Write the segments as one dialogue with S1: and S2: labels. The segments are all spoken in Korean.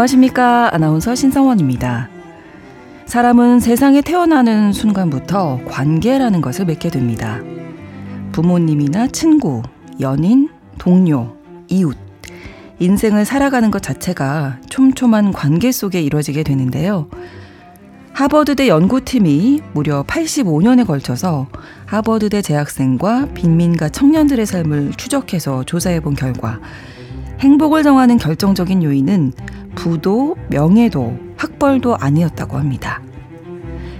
S1: 안녕하십니까. 아나운서 신성원입니다. 사람은 세상에 태어나는 순간부터 관계라는 것을 맺게 됩니다. 부모님이나 친구, 연인, 동료, 이웃. 인생을 살아가는 것 자체가 촘촘한 관계 속에 이루어지게 되는데요. 하버드대 연구팀이 무려 85년에 걸쳐서 하버드대 재학생과 빈민가 청년들의 삶을 추적해서 조사해 본 결과 행복을 정하는 결정적인 요인은 부도, 명예도, 학벌도 아니었다고 합니다.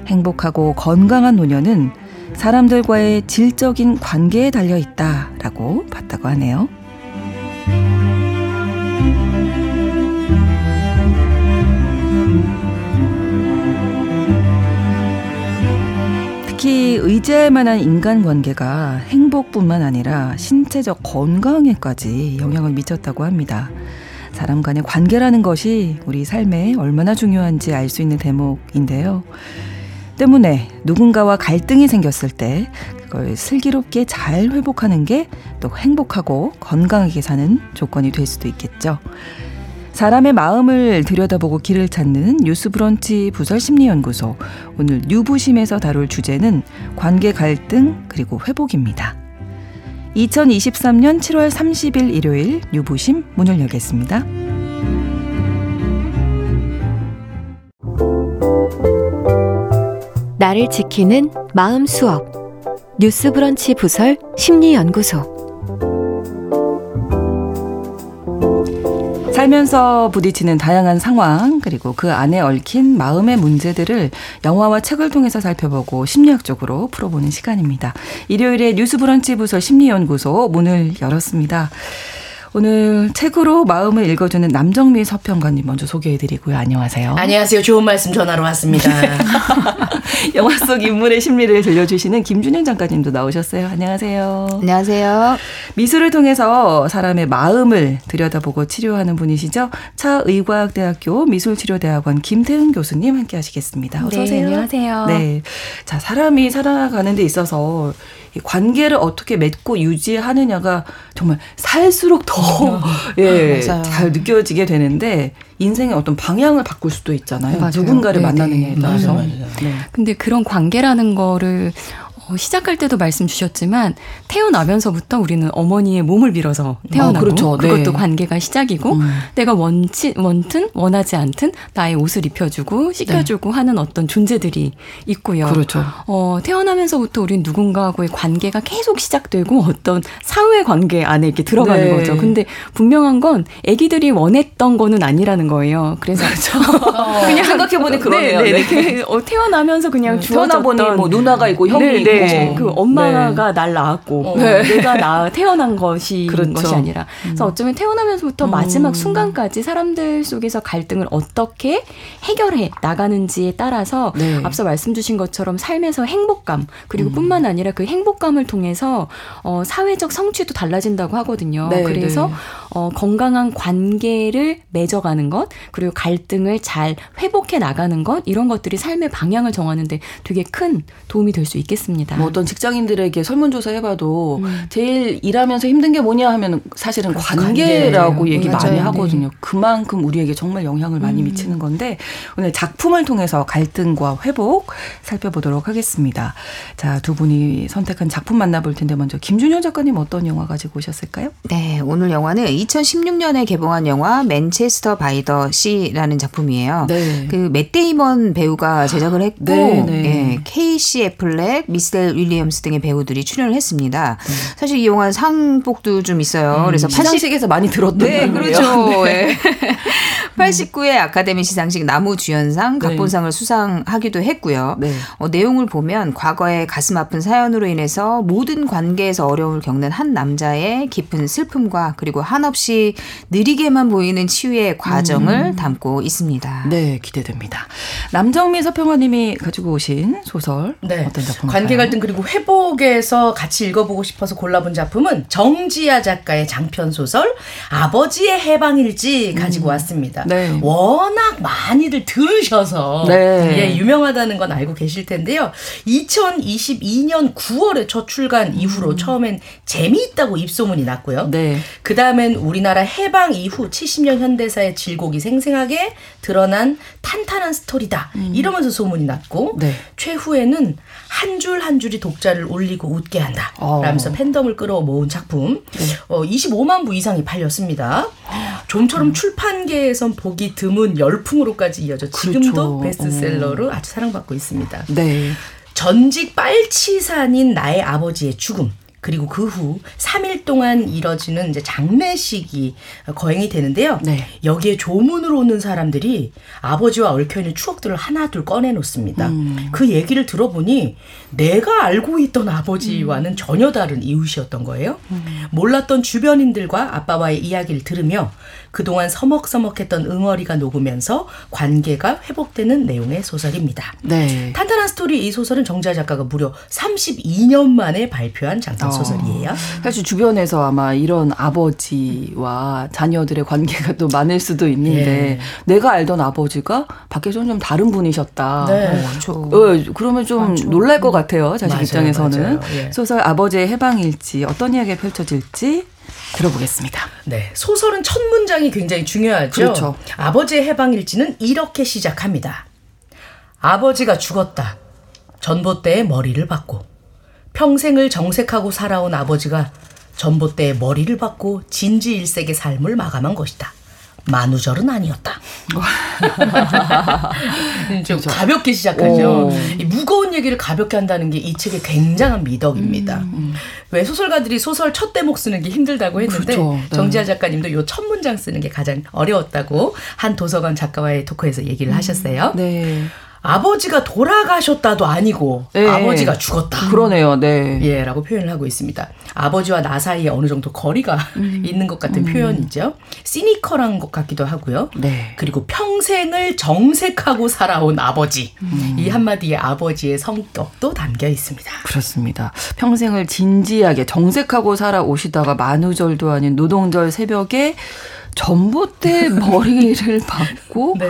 S1: 행복하고 건강한 노년은 사람들과의 질적인 관계에 달려 있다라고 봤다고 하네요. 특히 의지할 만한 인간관계가 행복뿐만 아니라 신체적 건강에까지 영향을 미쳤다고 합니다. 사람 간의 관계라는 것이 우리 삶에 얼마나 중요한지 알 수 있는 대목인데요. 때문에 누군가와 갈등이 생겼을 때 그걸 슬기롭게 잘 회복하는 게 또 행복하고 건강하게 사는 조건이 될 수도 있겠죠. 사람의 마음을 들여다보고 길을 찾는 뉴스브런치 부설심리연구소. 오늘 뉴부심에서 다룰 주제는 관계 갈등 그리고 회복입니다. 2023년 7월 30일 일요일 뉴부심 문을 열겠습니다.
S2: 나를 지키는 마음 수업 뉴스브런치 부설 심리연구소
S1: 살면서 부딪히는 다양한 상황 그리고 그 안에 얽힌 마음의 문제들을 영화와 책을 통해서 살펴보고 심리학적으로 풀어보는 시간입니다. 일요일에 뉴스브런치 부서 심리연구소 문을 열었습니다. 오늘 책으로 마음을 읽어주는 남정미 서평가님 먼저 소개해드리고요. 안녕하세요.
S3: 안녕하세요. 좋은 말씀 전하러 왔습니다.
S1: 영화 속 인물의 심리를 들려주시는 김준현 작가님도 나오셨어요. 안녕하세요.
S4: 안녕하세요.
S1: 미술을 통해서 사람의 마음을 들여다보고 치료하는 분이시죠. 차의과학대학교 미술치료대학원 김태은 교수님 함께 하시겠습니다. 어서 오세요.
S4: 네, 안녕하세요.
S1: 네. 자, 사람이 살아가는 데 있어서 관계를 어떻게 맺고 유지하느냐가 정말 살수록 더, 예, 잘 느껴지게 되는데, 인생의 어떤 방향을 바꿀 수도 있잖아요. 맞아요. 누군가를 네네. 만나느냐에 따라서. 맞아요. 맞아요.
S4: 네. 근데 그런 관계라는 거를 어, 시작할 때도 말씀 주셨지만 태어나면서부터 우리는 어머니의 몸을 빌어서 태어나고 어, 그렇죠. 네. 그것도 관계가 시작이고 음. 내가 원치 원튼 원하지 않든 나의 옷을 입혀주고 씻겨주고 네. 하는 어떤 존재들이 있고요.
S1: 그렇죠.
S4: 어, 태어나면서부터 우리는 누군가하고의 관계가 계속 시작되고 어떤 사회 관계 안에 이렇게 들어가는 네. 거죠. 근데 분명한 건 아기들이 원했던 거는 아니라는 거예요. 그래서
S1: 그렇죠. 그냥 생각해 보니 그러네요. 네, 네.
S4: 네. 어, 태어나면서 그냥 주어졌던
S1: 태어나 보니 뭐 누나가 있고 형이 네, 있고
S4: 네. 그 엄마가 네. 날 낳았고 어. 네. 내가 나 태어난 것이 그렇죠. 것이 아니라 그래서 음. 어쩌면 태어나면서부터 음. 마지막 순간까지 사람들 속에서 갈등을 어떻게 해결해 나가는지에 따라서 네. 앞서 말씀 주신 것처럼 삶에서 행복감 그리고 음. 뿐만 아니라 그 행복감을 통해서 어, 사회적 성취도 달라진다고 하거든요. 네, 그래서 네. 어, 건강한 관계를 맺어가는 것 그리고 갈등을 잘 회복해 나가는 것 이런 것들이 삶의 방향을 정하는데 되게 큰 도움이 될 수 있겠습니다.
S1: 뭐 어떤 직장인들에게 설문조사 해봐도 음. 제일 일하면서 힘든 게 뭐냐 하면 사실은 관계라고 관계. 얘기 맞아요. 많이 네. 하거든요. 네. 그만큼 우리에게 정말 영향을 많이 음. 미치는 건데 오늘 작품을 통해서 갈등과 회복 살펴보도록 하겠습니다. 자, 두 분이 선택한 작품 만나볼 텐데 먼저 김준현 작가님 어떤 영화 가지고 오셨을까요?
S5: 네, 오늘 영화는 2016년에 개봉한 영화 Manchester by the Sea라는 작품이에요. 네. 그 맷 데이먼 배우가 제작을 했고 네, 네. 예, 케이시 애플렉, 미스 미셸 윌리엄스 등의 배우들이 출연을 했습니다. 음. 사실 이 영화 상복도 좀 있어요.
S1: 음, 그래서 시상식에서 많이 들었던 네,
S5: 그렇죠. 네. 89회 아카데미 시상식 나무 주연상, 네. 각본상을 네. 수상하기도 했고요. 네. 어, 내용을 보면 과거의 가슴 아픈 사연으로 인해서 모든 관계에서 어려움을 겪는 한 남자의 깊은 슬픔과 그리고 한없이 느리게만 보이는 치유의 과정을 음. 담고 있습니다.
S1: 네, 기대됩니다. 남정미 서평화님이 가지고 오신 소설 네. 어떤 작품일까요?
S3: 관계가 갈등 그리고 회복에서 같이 읽어보고 싶어서 골라본 작품은 정지아 작가의 장편 소설 아버지의 해방일지 가지고 음. 왔습니다. 네. 워낙 많이들 들으셔서 네. 예, 유명하다는 건 알고 계실 텐데요. 2022년 9월에 첫 출간 이후로 음. 처음엔 재미있다고 입소문이 났고요. 네. 그 다음엔 우리나라 해방 이후 70년 현대사의 질곡이 생생하게 드러난 탄탄한 스토리다. 음. 이러면서 소문이 났고 네. 최후에는 한 줄한 한 줄이 독자를 울리고 웃게 한다. 어. 라면서 팬덤을 끌어 모은 작품. 네. 어, 25만 부 이상이 팔렸습니다. 좀처럼 음. 출판계에선 보기 드문 열풍으로까지 이어져 지금도 그렇죠. 베스트셀러로 아주 사랑받고 있습니다. 네. 전직 빨치산인 나의 아버지의 죽음. 그리고 그 후 3일 동안 이뤄지는 이제 장례식이 거행이 되는데요. 네. 여기에 조문으로 오는 사람들이 아버지와 얽혀있는 추억들을 하나둘 꺼내놓습니다. 음. 그 얘기를 들어보니 내가 알고 있던 아버지와는 음. 전혀 다른 이웃이었던 거예요. 음. 몰랐던 주변인들과 아빠와의 이야기를 들으며 그동안 서먹서먹했던 응어리가 녹으면서 관계가 회복되는 내용의 소설입니다. 네. 탄탄한 스토리 이 소설은 정자 작가가 무려 32년 만에 발표한 장편 어. 소설이에요.
S1: 사실 주변에서 아마 이런 아버지와 자녀들의 관계가 또 많을 수도 있는데 예. 내가 알던 아버지가 밖에서는 좀 다른 분이셨다. 네. 어, 그렇죠. 어, 그러면 좀 맞죠. 놀랄 것 같아요. 자식 맞아요, 입장에서는. 맞아요. 예. 소설 아버지의 해방일지 어떤 이야기가 펼쳐질지 들어보겠습니다.
S3: 네. 소설은 첫 문장이 굉장히 중요하죠. 그렇죠. 아버지의 해방일지는 이렇게 시작합니다. 아버지가 죽었다. 전봇대에 머리를 박고 평생을 정색하고 살아온 아버지가 전봇대에 머리를 박고 진지 일색의 삶을 마감한 것이다. 만우절은 아니었다. 좀 그렇죠. 가볍게 시작하죠. 이 무거운 얘기를 가볍게 한다는 게 이 책의 굉장한 미덕입니다. 음, 음. 왜 소설가들이 소설 첫 대목 쓰는 게 힘들다고 했는데 그렇죠. 네. 정지아 작가님도 요 첫 문장 쓰는 게 가장 어려웠다고 한 도서관 작가와의 토크에서 얘기를 음, 하셨어요. 네. 아버지가 돌아가셨다도 아니고 네. 아버지가 죽었다.
S1: 그러네요. 네.
S3: 예, 라고 표현을 하고 있습니다. 아버지와 나 사이에 어느 정도 거리가 음. 있는 것 같은 음. 표현이죠. 시니컬한 것 같기도 하고요. 네. 그리고 평생을 정색하고 살아온 아버지. 음. 이 한마디에 아버지의 성격도 담겨 있습니다.
S1: 그렇습니다. 평생을 진지하게 정색하고 살아오시다가 만우절도 아닌 노동절 새벽에 전봇대 머리를 박고 네.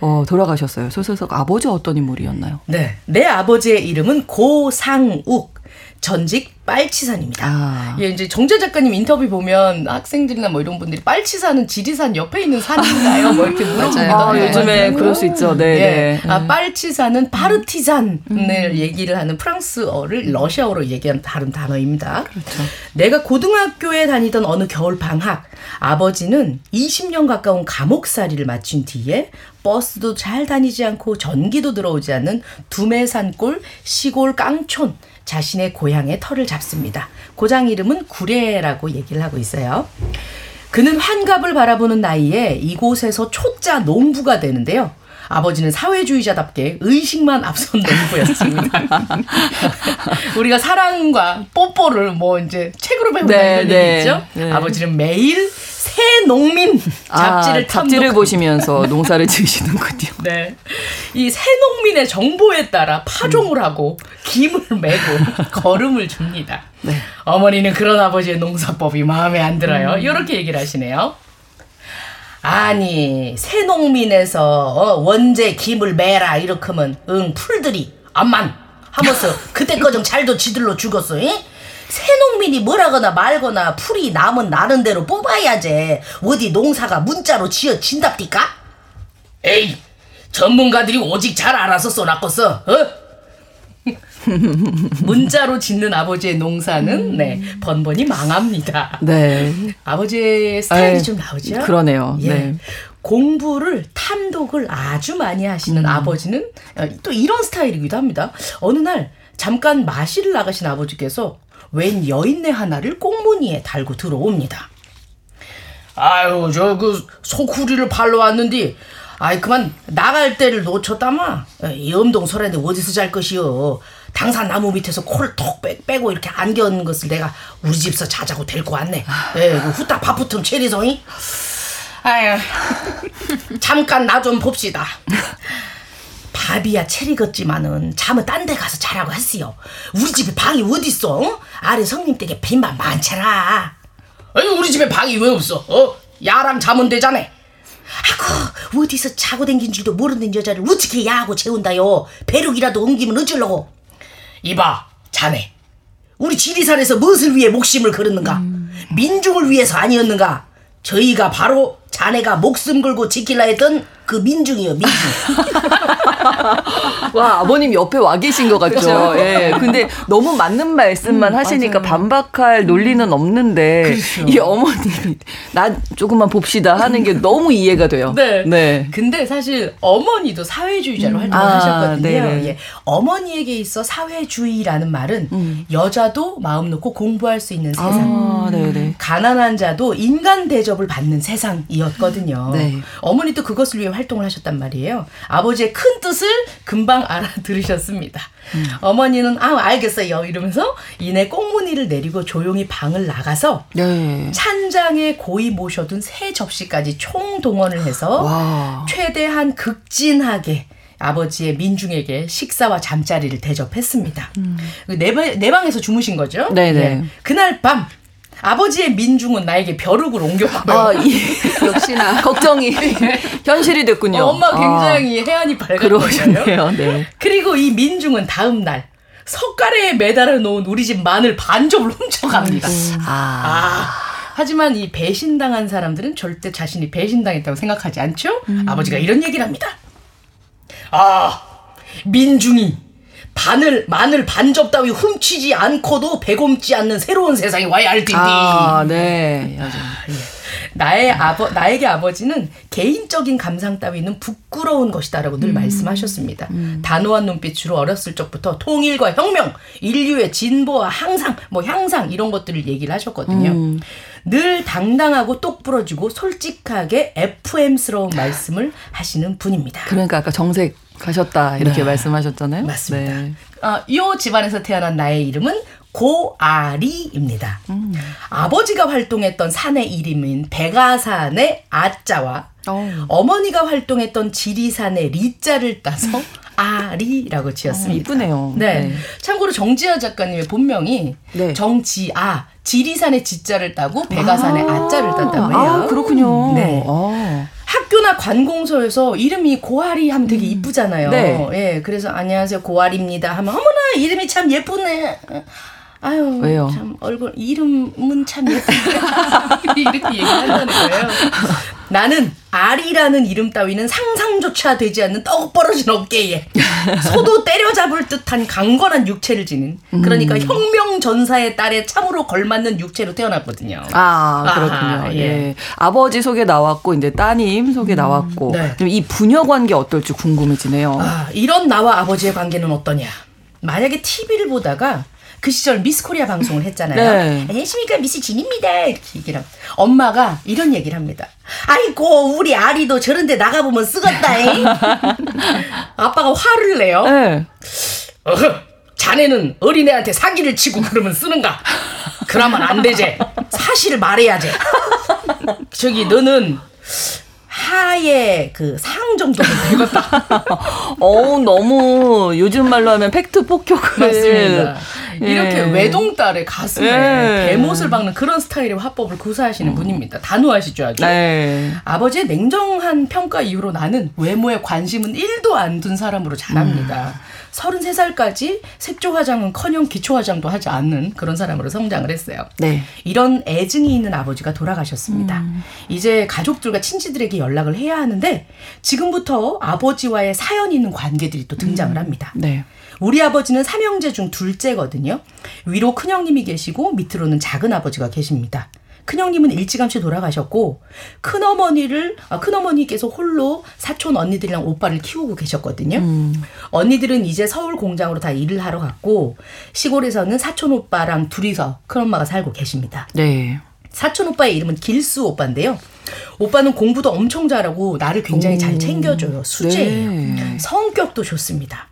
S1: 어, 돌아가셨어요. 소설속 아버지 어떤 인물이었나요?
S3: 네. 내 아버지의 이름은 고상욱. 전직 빨치산입니다. 아. 예, 이제 정재 작가님 인터뷰 보면 학생들이나 뭐 이런 분들이 빨치산은 지리산 옆에 있는 산인가요? 뭐 이렇게 물어보는
S1: 아, 요즘에 그럴 수 있죠. 네. 예.
S3: 네. 아, 빨치산은 파르티산을 음. 얘기를 하는 프랑스어를 러시아어로 얘기하는 다른 단어입니다. 그렇죠. 내가 고등학교에 다니던 어느 겨울 방학 아버지는 20년 가까운 감옥살이를 마친 뒤에 버스도 잘 다니지 않고 전기도 들어오지 않는 두메산골 시골 깡촌 자신의 고향의 터를 잡습니다. 고장 이름은 구례라고 얘기를 하고 있어요. 그는 환갑을 바라보는 나이에 이곳에서 초짜 농부가 되는데요. 아버지는 사회주의자답게 의식만 앞선 농부였습니다. 우리가 사랑과 뽀뽀를 뭐 이제 책으로 배우는 네, 네, 얘기죠. 네. 아버지는 매일 새 농민 잡지를 아,
S1: 잡지를 보시면서 농사를 지으시는군요.
S3: 네. 이 새농민의 정보에 따라 파종을 음. 하고 김을 메고 걸음을 줍니다. 네. 어머니는 그런 아버지의 농사법이 마음에 안 들어요. 음. 이렇게 얘기를 하시네요. 아니 새농민에서 어, 원재 김을 매라 이렇게 하면 응 풀들이 암만 하면서 그때 거정 잘도 지들로 죽었어. 잉? 새농민이 뭐라거나 말거나 풀이 남은 나는 대로 뽑아야지. 어디 농사가 문자로 지어 진답니까? 에이, 전문가들이 오직 잘 알아서 써놨겠어. 어? 문자로 짓는 아버지의 농사는 음. 네 번번이 망합니다. 네. 아버지의 스타일이 에이, 좀 나오죠.
S1: 그러네요.
S3: 예. 네. 공부를 탐독을 아주 많이 하시는 음. 아버지는 어, 또 이런 스타일이기도 합니다. 어느 날 잠깐 마실을 나가신 아버지께서 웬 여인네 하나를 꽁무니에 달고 들어옵니다. 아유, 저 그 소쿠리를 팔러 왔는데, 아이 그만 나갈 때를 놓쳤다마. 염동 설인데 어디서 잘 것이요. 당산 나무 밑에서 코를 톡 빼, 고 이렇게 안겨는 것을 내가 우리 집서 자자고 데리고 왔네. 예, 그 후딱 밥붙음 체리성이. 아유, 잠깐 나 좀 봅시다. 밥이야 체리겠지만은 잠은 딴 데 가서 자라고 했어요. 우리 집에 방이 어딨어? 어? 아래 성님 댁에 빈방 많잖아. 아니 우리 집에 방이 왜 없어? 어? 야랑 자면 되잖아. 아고 어디서 자고 댕긴 줄도 모르는 여자를 어떻게 야하고 재운다요? 배룩이라도 옮기면 어쩌려고? 이봐 자네 우리 지리산에서 무엇을 위해 목심을 걸었는가? 음. 민중을 위해서 아니었는가? 저희가 바로 자네가 목숨 걸고 지킬라 했던 그 민중이요, 민중.
S1: 와, 아버님 옆에 와 계신 것 같죠. 그렇죠? 예. 근데 너무 맞는 말씀만 음, 하시니까 맞아요. 반박할 논리는 없는데 그렇죠. 이 어머님이 나 조금만 봅시다 하는 게 너무 이해가 돼요.
S3: 네. 네. 근데 사실 어머니도 사회주의자로 음. 활동을 아, 하셨거든요. 예. 어머니에게 있어 사회주의라는 말은 음. 여자도 마음 놓고 공부할 수 있는 세상. 아, 네네. 가난한 자도 인간 대접을 받는 세상이 었거든요. 네. 어머니도 그것을 위해 활동을 하셨단 말이에요. 아버지의 큰 뜻을 금방 알아들으셨습니다. 음. 어머니는 아 알겠어요 이러면서 이내 꽁무니를 내리고 조용히 방을 나가서 네. 찬장에 고이 모셔둔 세 접시까지 총 동원을 해서 와. 최대한 극진하게 아버지의 민중에게 식사와 잠자리를 대접했습니다. 음. 내, 내 방에서 주무신 거죠? 네네. 네. 그날 밤 아버지의 민중은 나에게 벼룩을 옮겨가요. 아,
S1: 예. 역시나 걱정이 현실이 됐군요.
S3: 엄마 굉장히 아, 해안이 밝았거든요. 네. 그리고 이 민중은 다음 날 석가래에 매달아 놓은 우리 집 마늘 반접을 훔쳐갑니다. 음. 아. 아. 하지만 이 배신당한 사람들은 절대 자신이 배신당했다고 생각하지 않죠? 음. 아버지가 이런 얘기를 합니다. 아, 민중이 바늘 마늘 반접 따위 훔치지 않고도 배곰지 않는 새로운 세상이 와야 할 텐데. 아, 네. 아, 예. 나의 아버 나에게 아버지는 개인적인 감상 따위는 부끄러운 것이다라고 늘 음. 말씀하셨습니다. 음. 단호한 눈빛으로 어렸을 적부터 통일과 혁명, 인류의 진보와 항상 뭐 향상 이런 것들을 얘기를 하셨거든요. 음. 늘 당당하고 똑부러지고 솔직하게 FM스러운 말씀을 하시는 분입니다.
S1: 그러니까 아까 정색 가셨다 이렇게 네. 말씀하셨잖아요.
S3: 맞습니다. 네. 어, 이 집안에서 태어난 나의 이름은 고아리입니다. 음. 아버지가 활동했던 산의 이름인 백아산의 아자와 어. 어머니가 활동했던 지리산의 리자를 따서 아리라고 지었습니다. 어,
S1: 이쁘네요.
S3: 네. 네. 참고로 정지아 작가님의 본명이 네. 정지아 지리산의 지자를 따고 백아산의 아~ 자를 땄다고 해요.
S1: 아, 그렇군요. 네. 아.
S3: 학교나 관공서에서 이름이 고아리 하면 되게 음. 이쁘잖아요. 네. 예, 그래서 안녕하세요 고아리입니다 하면 어머나 이름이 참 예쁘네. 아유, 왜요? 참 얼굴 이름은 참 예쁘네. 이렇게 얘기한다는 거예요. 나는 아리라는 이름 따위는 상상조차 되지 않는 떡 벌어진 어깨에 소도 때려잡을 듯한 강건한 육체를 지닌 그러니까 음. 혁명 전사의 딸에 참으로 걸맞는 육체로 태어났거든요.
S1: 아 그렇군요. 아, 예. 예. 아버지 속에 나왔고 이제 따님 속에 음, 나왔고 네. 이 부녀 관계 어떨지 궁금해지네요.
S3: 아, 이런 나와 아버지의 관계는 어떠냐? 만약에 TV를 보다가 그 시절 미스 코리아 방송을 했잖아요. 네. 안녕하십니까 미스 진입니다. 이렇게 얘기를 하면 엄마가 이런 얘기를 합니다. 아이고 우리 아리도 저런데 나가보면 쓰겄다잉. 아빠가 화를 내요. 네. 어허, 자네는 어린애한테 사기를 치고 그러면 쓰는가? 그러면 안 되지. 사실을 말해야지. 저기 너는 하의 그 상 정도는 되겠다.
S1: 어 너무 요즘 말로 하면 팩트 폭격을.
S3: 맞습니다. 이렇게 예. 외동딸의 가슴에 예. 대못을 박는 그런 스타일의 화법을 구사하시는 음. 분입니다. 단호하시죠 아주. 네. 아버지의 냉정한 평가 이후로 나는 외모에 관심은 1도 안 둔 사람으로 자랍니다. 음. 33살까지 색조 화장은 커녕 기초 화장도 하지 않는 그런 사람으로 성장을 했어요. 네. 이런 애증이 있는 아버지가 돌아가셨습니다. 음. 이제 가족들과 친지들에게 연락 을 해야 하는데 지금부터 아버지와의 사연 있는 관계들이 또 등장을 음. 합니다. 네. 우리 아버지는 삼형제 중 둘째거든요. 위로 큰형님이 계시고 밑으로는 작은 아버지가 계십니다. 큰형님은 일찌감치 돌아가셨고 큰어머니를 아, 큰어머니께서 홀로 사촌 언니들이랑 오빠를 키우고 계셨거든요. 음. 언니들은 이제 서울 공장으로 다 일을 하러 갔고 시골에서는 사촌 오빠랑 둘이서 큰엄마가 살고 계십니다. 네. 사촌 오빠의 이름은 길수 오빠인데요. 오빠는 공부도 엄청 잘하고 나를 굉장히 오. 잘 챙겨줘요. 수제예요. 네. 성격도 좋습니다.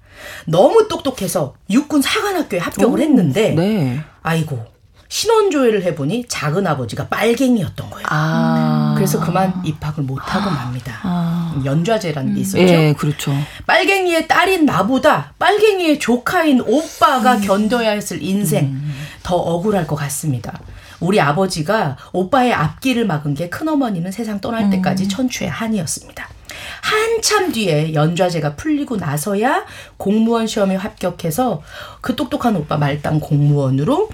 S3: 너무 똑똑해서 육군 사관학교에 합격을 오, 했는데 네. 아이고 신원조회를 해보니 작은 아버지가 빨갱이였던 거예요. 아. 그래서 그만 입학을 못하고 맙니다. 아. 연좌제라는 게 있었죠.
S1: 예, 그렇죠.
S3: 빨갱이의 딸인 나보다 빨갱이의 조카인 오빠가 음. 견뎌야 했을 인생 음. 더 억울할 것 같습니다. 우리 아버지가 오빠의 앞길을 막은 게 큰어머니는 세상 떠날 때까지 음. 천추의 한이었습니다. 한참 뒤에 연좌제가 풀리고 나서야 공무원 시험에 합격해서 그 똑똑한 오빠 말단 공무원으로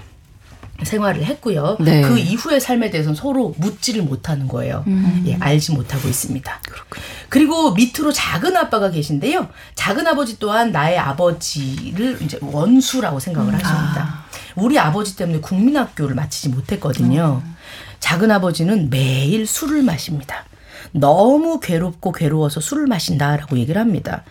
S3: 생활을 했고요. 네. 그 이후의 삶에 대해서는 서로 묻지를 못하는 거예요. 음. 예, 알지 못하고 있습니다. 그렇군요. 그리고 밑으로 작은 아빠가 계신데요. 작은 아버지 또한 나의 아버지를 이제 원수라고 생각을 음. 하십니다. 아. 우리 아버지 때문에 국민학교를 마치지 못했거든요. 음. 작은 아버지는 매일 술을 마십니다. 너무 괴롭고 괴로워서 술을 마신다라고 얘기를 합니다.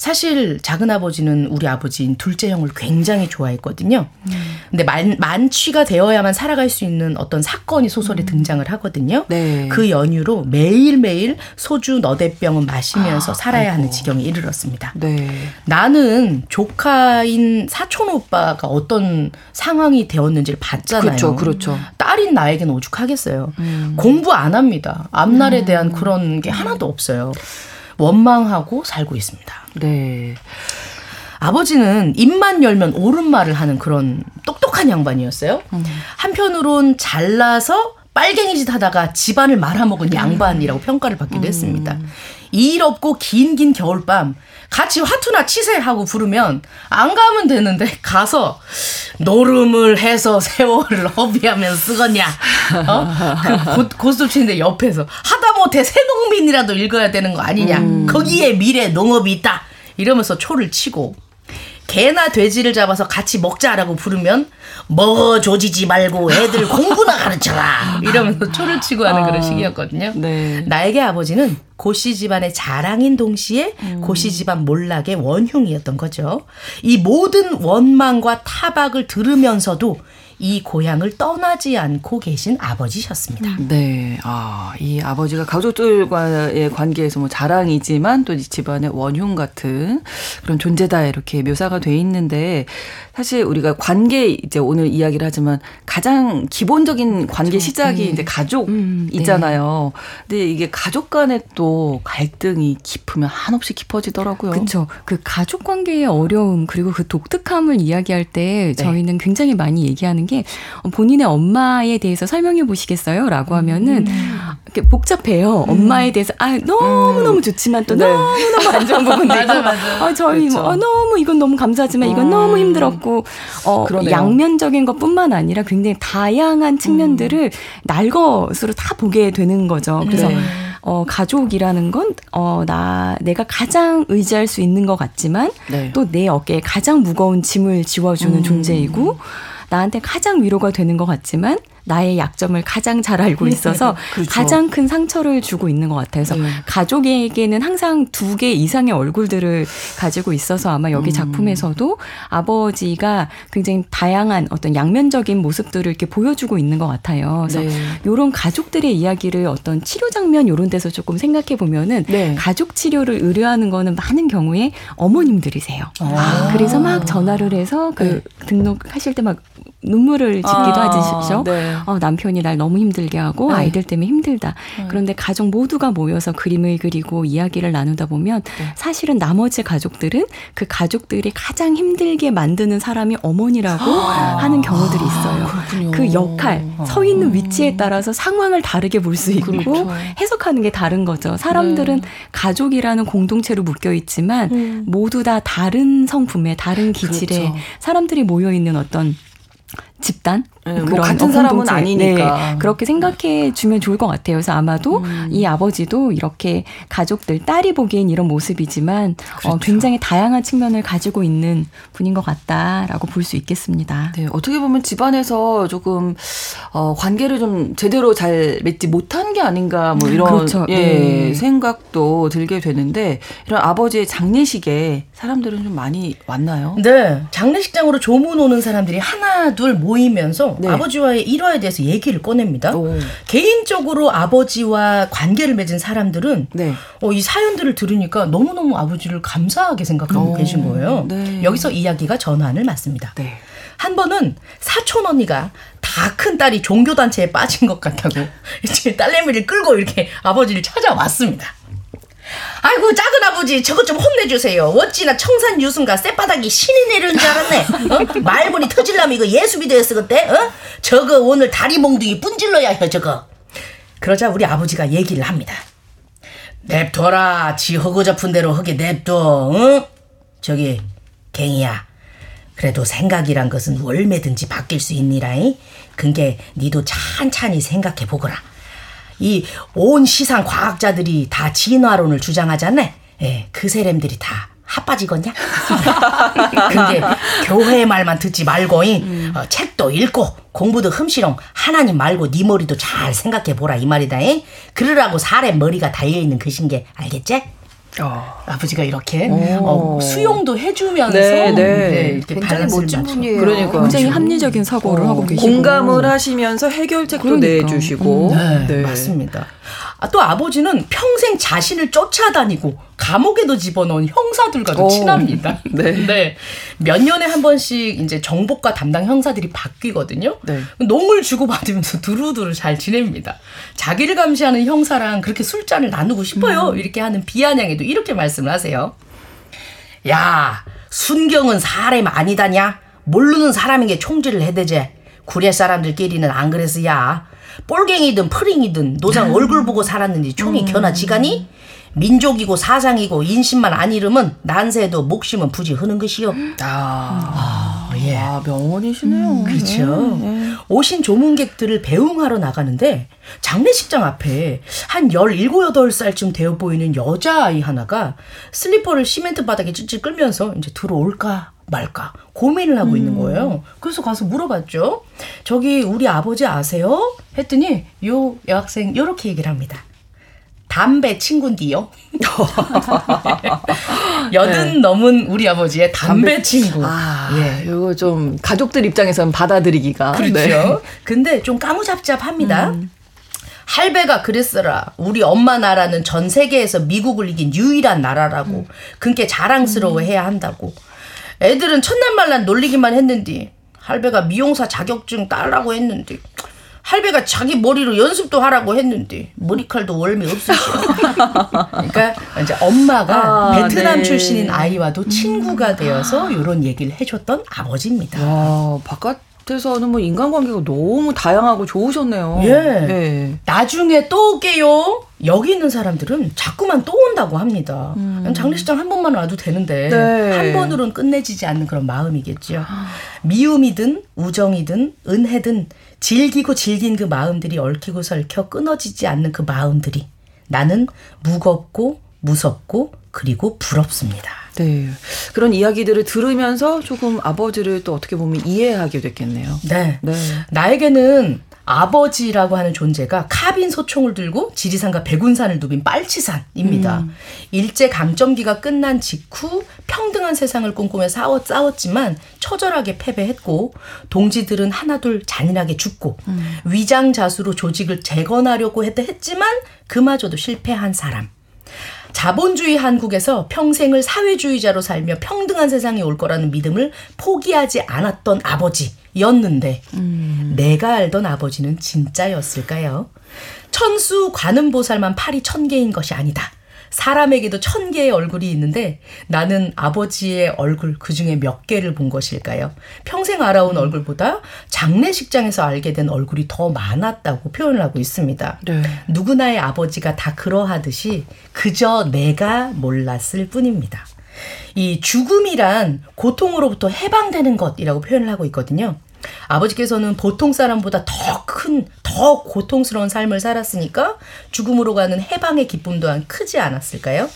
S3: 사실 작은 아버지는 우리 아버지인 둘째 형을 굉장히 좋아했거든요. 음. 근데 만, 만취가 되어야만 살아갈 수 있는 어떤 사건이 소설에 음. 등장을 하거든요. 네. 그 연유로 매일매일 소주 너댓병을 마시면서 아, 살아야 아이고. 하는 지경에 이르렀습니다. 네. 나는 조카인 사촌 오빠가 어떤 상황이 되었는지를 봤잖아요.
S1: 그렇죠. 그렇죠.
S3: 딸인 나에게는 오죽하겠어요. 음. 공부 안 합니다. 앞날에 음. 대한 그런 게 하나도 없어요. 원망하고 살고 있습니다. 네. 아버지는 입만 열면 옳은 말을 하는 그런 똑똑한 양반이었어요. 음. 한편으론 잘나서 빨갱이 짓 하다가 집안을 말아먹은 양반이라고 평가를 받기도 음. 했습니다. 일 없고 긴긴 겨울밤 같이 화투나 치세 하고 부르면 안 가면 되는데 가서 노름을 해서 세월을 허비하면 쓰겄냐. 어? 그 고스톱 치는데 옆에서 하다 못해 새농민이라도 읽어야 되는 거 아니냐. 음. 거기에 미래 농업이 있다. 이러면서 초를 치고 개나 돼지를 잡아서 같이 먹자라고 부르면 먹어 조지지 말고 애들 공부나 가르쳐라 이러면서 초를 치고 하는 아, 그런 시기였거든요. 네. 나에게 아버지는 고씨 집안의 자랑인 동시에 음. 고씨 집안 몰락의 원흉이었던 거죠. 이 모든 원망과 타박을 들으면서도 이 고향을 떠나지 않고 계신 아버지셨습니다.
S1: 네. 아, 이 아버지가 가족들과의 관계에서 뭐 자랑이지만 또 집안의 원흉 같은 그런 존재다 이렇게 묘사가 돼 있는데 사실 우리가 관계 이제 오늘 이야기를 하지만 가장 기본적인 관계 그렇죠. 시작이 네. 이제 가족이잖아요. 음, 네. 근데 이게 가족 간에 또 갈등이 깊으면 한없이 깊어지더라고요.
S4: 그렇죠. 그 가족 관계의 어려움 그리고 그 독특함을 이야기할 때 네. 저희는 굉장히 많이 얘기하는 게 본인의 엄마에 대해서 설명해 보시겠어요? 라고 하면은 음. 복잡해요. 음. 엄마에 대해서 아 너무 너무 음. 좋지만 또 네. 너무 너무 안 좋은 부분도 있고 아 저희 뭐, 그렇죠. 뭐 어, 너무 이건 너무 감사하지만 이건 음. 너무 힘들었고 어 양면적인 것뿐만 아니라 굉장히 다양한 측면들을 음. 날 것으로 다 보게 되는 거죠. 그래서 네. 어, 가족이라는 건, 어, 나, 내가 가장 의지할 수 있는 것 같지만, 네. 또내 어깨에 가장 무거운 짐을 지워주는 음. 존재이고, 나한테 가장 위로가 되는 것 같지만 나의 약점을 가장 잘 알고 있어서 그렇죠. 가장 큰 상처를 주고 있는 것 같아서 네. 가족에게는 항상 두 개 이상의 얼굴들을 가지고 있어서 아마 여기 음. 작품에서도 아버지가 굉장히 다양한 어떤 양면적인 모습들을 이렇게 보여주고 있는 것 같아요. 그래서 네. 이런 가족들의 이야기를 어떤 치료 장면 이런 데서 조금 생각해 보면은 네. 가족 치료를 의뢰하는 거는 많은 경우에 어머님들이세요. 아. 그래서 막 전화를 해서 그 네. 등록하실 때 막 눈물을 짓기도 아. 하시죠. 네. 어, 남편이 날 너무 힘들게 하고 네. 아이들 때문에 힘들다. 네. 그런데 가족 모두가 모여서 그림을 그리고 이야기를 나누다 보면 네. 사실은 나머지 가족들은 그 가족들이 가장 힘들게 만드는 사람이 어머니라고 아. 하는 경우들이 있어요. 아, 그 역할, 서 있는 위치에 따라서 상황을 다르게 볼 수 있고 그렇죠. 해석하는 게 다른 거죠. 사람들은 네. 가족이라는 공동체로 묶여 있지만 음. 모두 다 다른 성품에 다른 기질에 그렇죠. 사람들이 모여 있는 어떤 집단
S1: 네, 뭐 그런 같은 사람은 아니니까
S4: 네, 그렇게 생각해 주면 좋을 것 같아요. 그래서 아마도 음. 이 아버지도 이렇게 가족들 딸이 보기엔 이런 모습이지만 어, 그렇죠. 어, 굉장히 다양한 측면을 가지고 있는 분인 것 같다라고 볼 수 있겠습니다.
S1: 네, 어떻게 보면 집안에서 조금 어, 관계를 좀 제대로 잘 맺지 못한 게 아닌가 뭐 이런 그렇죠. 예, 네. 생각도 들게 되는데 이런 아버지의 장례식에 사람들은 좀 많이 왔나요?
S3: 네, 장례식장으로 조문 오는 사람들이 하나 둘 모 이면서 네. 아버지와의 일화에 대해서 얘기를 꺼냅니다. 오. 개인적으로 아버지와 관계를 맺은 사람들은 네. 어, 이 사연들을 들으니까 너무너무 아버지를 감사하게 생각하고 오. 계신 거예요. 네. 여기서 이야기가 전환을 맞습니다. 네. 한 번은 사촌 언니가 다 큰 딸이 종교단체에 빠진 것 같다고 이제 딸내미를 끌고 이렇게 아버지를 찾아왔습니다. 아이고 작은 아버지 저것 좀 혼내주세요. 어찌나 청산 유순가 쌔바닥이 신이 내리는 줄 알았네. 어? 말문이 터질라면 이거 예수비 되었어 그때. 어? 저거 오늘 다리 몽둥이 분질러야 해 저거. 그러자 우리 아버지가 얘기를 합니다. 냅둬라 지 허구 잡은 대로 허게 냅둬. 응? 저기 갱이야. 그래도 생각이란 것은 얼매든지 바뀔 수 있니라잉. 그게 니도 찬찬히 생각해 보거라. 이 온 시상 과학자들이 다 진화론을 주장하잖아. 예, 그 세렘들이 다 핫빠지겠냐? 근데 교회 말만 듣지 말고 음. 어, 책도 읽고 공부도 흠시렁 하나님 말고 네 머리도 잘 생각해 보라 이 말이다. 잉? 그러라고 사람 머리가 달려 있는 것인 게 알겠지? 어. 아버지가 이렇게 어, 수용도 해주면서
S5: 네, 네. 네, 굉장히 멋진 분이에요.
S4: 그러니까 굉장히 합리적인 사고를 어. 하고 계시고
S1: 공감을 하시면서 해결책도 그러니까. 내주시고
S3: 음, 네, 네. 맞습니다. 아, 또 아버지는 평생 자신을 쫓아다니고 감옥에도 집어넣은 형사들과도 오, 친합니다. 네. 네. 몇 년에 한 번씩 이제 정복과 담당 형사들이 바뀌거든요. 네. 농을 주고받으면서 두루두루 잘 지냅니다. 자기를 감시하는 형사랑 그렇게 술잔을 나누고 싶어요. 음. 이렇게 하는 비아냥에도 이렇게 말씀을 하세요. 야, 순경은 사람 아니다냐? 모르는 사람에게 총질을 해대제. 구례 사람들끼리는 안 그랬어야. 꼴갱이든 프링이든 노상 음. 얼굴 보고 살았는지 총이 음. 겨나 지가니? 민족이고 사상이고 인심만 안 잃으면 난세도 목심은 부지 흐는 것이요.
S1: 아, 아 예. 아, 명언이시네요. 음,
S3: 그렇죠. 네, 네. 오신 조문객들을 배웅하러 나가는데 장례식장 앞에 한 17, 8살쯤 되어 보이는 여자아이 하나가 슬리퍼를 시멘트 바닥에 찔찔 끌면서 이제 들어올까 말까 고민을 하고 음. 있는 거예요. 그래서 가서 물어봤죠. 저기 우리 아버지 아세요? 했더니 요 여학생 요렇게 얘기를 합니다. 담배 친구인디요. 여든 네. 넘은 우리 아버지의 담배, 담배 친구.
S1: 아, 예. 이거 좀 가족들 입장에서는 받아들이기가.
S3: 그렇죠. 네. 근데 좀 까무잡잡합니다. 음. 할배가 그랬어라. 우리 엄마 나라는 전 세계에서 미국을 이긴 유일한 나라라고. 음. 그게 자랑스러워해야 한다고. 애들은 첫날말날 놀리기만 했는데 할배가 미용사 자격증 따라고 했는데 할배가 자기 머리로 연습도 하라고 했는데 머리칼도 월미 없으셔. 그러니까 이제 엄마가 아, 베트남 네. 출신인 아이와도 친구가 되어서 이런 얘기를 해줬던 아버지입니다.
S1: 와, 바깥 에서는 뭐 인간관계가 너무 다양하고 좋으셨네요.
S3: 예. 네. 나중에 또 올게요. 여기 있는 사람들은 자꾸만 또 온다고 합니다. 음. 장례식장 한 번만 와도 되는데 네. 한 번으로는 끝내지지 않는 그런 마음이겠죠. 미움이든 우정이든 은혜든 즐기고 즐긴 그 마음들이 얽히고 설켜 끊어지지 않는 그 마음들이 나는 무겁고 무섭고 그리고 부럽습니다.
S1: 네. 그런 이야기들을 들으면서 조금 아버지를 또 어떻게 보면 이해하게 됐겠네요.
S3: 네. 네. 나에게는 아버지라고 하는 존재가 카빈 소총을 들고 지리산과 백운산을 누빈 빨치산입니다. 음. 일제 강점기가 끝난 직후 평등한 세상을 꿈꾸며 싸웠, 싸웠지만 처절하게 패배했고 동지들은 하나둘 잔인하게 죽고 음. 위장자수로 조직을 재건하려고 했지만 그마저도 실패한 사람. 자본주의 한국에서 평생을 사회주의자로 살며 평등한 세상이 올 거라는 믿음을 포기하지 않았던 아버지였는데 음. 내가 알던 아버지는 진짜였을까요? 천수 관음보살만 팔이 천 개인 것이 아니다. 사람에게도 천 개의 얼굴이 있는데 나는 아버지의 얼굴 그 중에 몇 개를 본 것일까요? 평생 알아온 음. 얼굴보다 장례식장에서 알게 된 얼굴이 더 많았다고 표현을 하고 있습니다. 네. 누구나의 아버지가 다 그러하듯이 그저 내가 몰랐을 뿐입니다. 이 죽음이란 고통으로부터 해방되는 것이라고 표현을 하고 있거든요. 아버지께서는 보통 사람보다 더 큰, 더 고통스러운 삶을 살았으니까 죽음으로 가는 해방의 기쁨 또한 크지 않았을까요?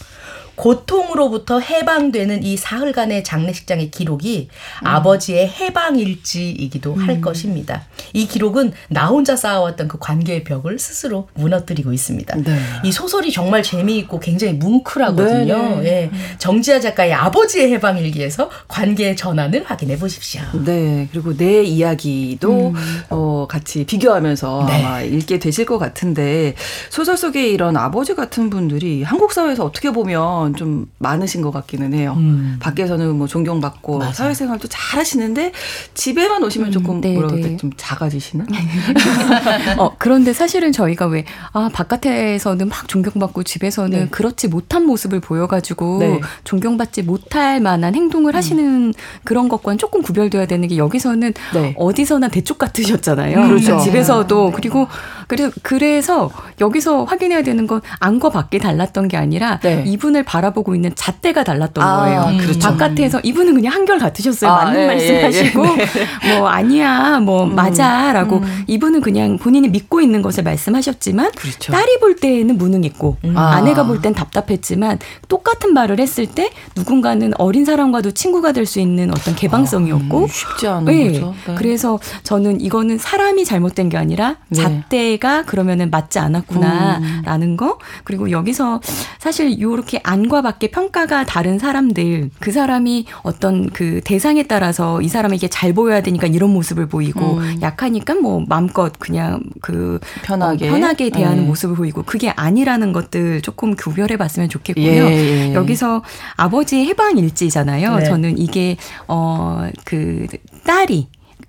S3: 고통으로부터 해방되는 이 사흘간의 장례식장의 기록이 음. 아버지의 해방일지이기도 할 음. 것입니다. 이 기록은 나 혼자 쌓아왔던 그 관계의 벽을 스스로 무너뜨리고 있습니다. 네. 이 소설이 정말 재미있고 굉장히 뭉클하거든요. 네, 네. 예. 정지아 작가의 아버지의 해방일기에서 관계의 전환을 확인해 보십시오.
S1: 네. 그리고 내 이야기도 음. 어, 더 같이 비교하면서 네. 아마 읽게 되실 것 같은데 소설 속에 이런 아버지 같은 분들이 한국 사회에서 어떻게 보면 좀 많으신 것 같기는 해요. 음. 밖에서는 뭐 존경받고 맞아. 사회생활도 잘 하시는데 집에만 오시면 음, 조금 네, 뭐라 그래 네. 좀 작아지시는?
S4: 어, 그런데 사실은 저희가 왜 아, 바깥에서는 막 존경받고 집에서는 네. 그렇지 못한 모습을 보여가지고 네. 존경받지 못할 만한 행동을 음. 하시는 그런 것과는 조금 구별돼야 되는 게 여기서는 네. 어디서나 대쪽 같으셨잖아요. 음, 그렇죠. 집에서도 그리고 그래서 그래서 여기서 확인해야 되는 건 안과 밖에 달랐던 게 아니라 네. 이분을 바라보고 있는 잣대가 달랐던 아, 거예요. 그렇죠. 바깥에서 이분은 그냥 한결 같으셨어요. 아, 맞는 예, 말씀하시고 예, 예. 뭐 아니야 뭐 음, 맞아라고 음. 이분은 그냥 본인이 믿고 있는 것을 말씀하셨지만 그렇죠. 딸이 볼 때는 무능했고 음. 아. 아내가 볼 땐 답답했지만 똑같은 말을 했을 때 누군가는 어린 사람과도 친구가 될 수 있는 어떤 개방성이었고
S1: 아, 쉽지 않은 네. 거죠.
S4: 네. 그래서 저는 이거는 사람이 잘못된 게 아니라 네. 잣대가 그러면은 맞지 않았 구나라는 음. 거 그리고 여기서 사실 요렇게 안과 밖에 평가가 다른 사람들 그 사람이 어떤 그 대상에 따라서 이 사람에게 잘 보여야 되니까 이런 모습을 보이고 음. 약하니까 뭐 마음껏 그냥 그 편하게 어, 편하게 대하는 네. 모습을 보이고 그게 아니라는 것들 조금 구별해 봤으면 좋겠고요. 예, 예. 여기서 아버지의 해방 일지잖아요. 네. 저는 이게 어그 딸이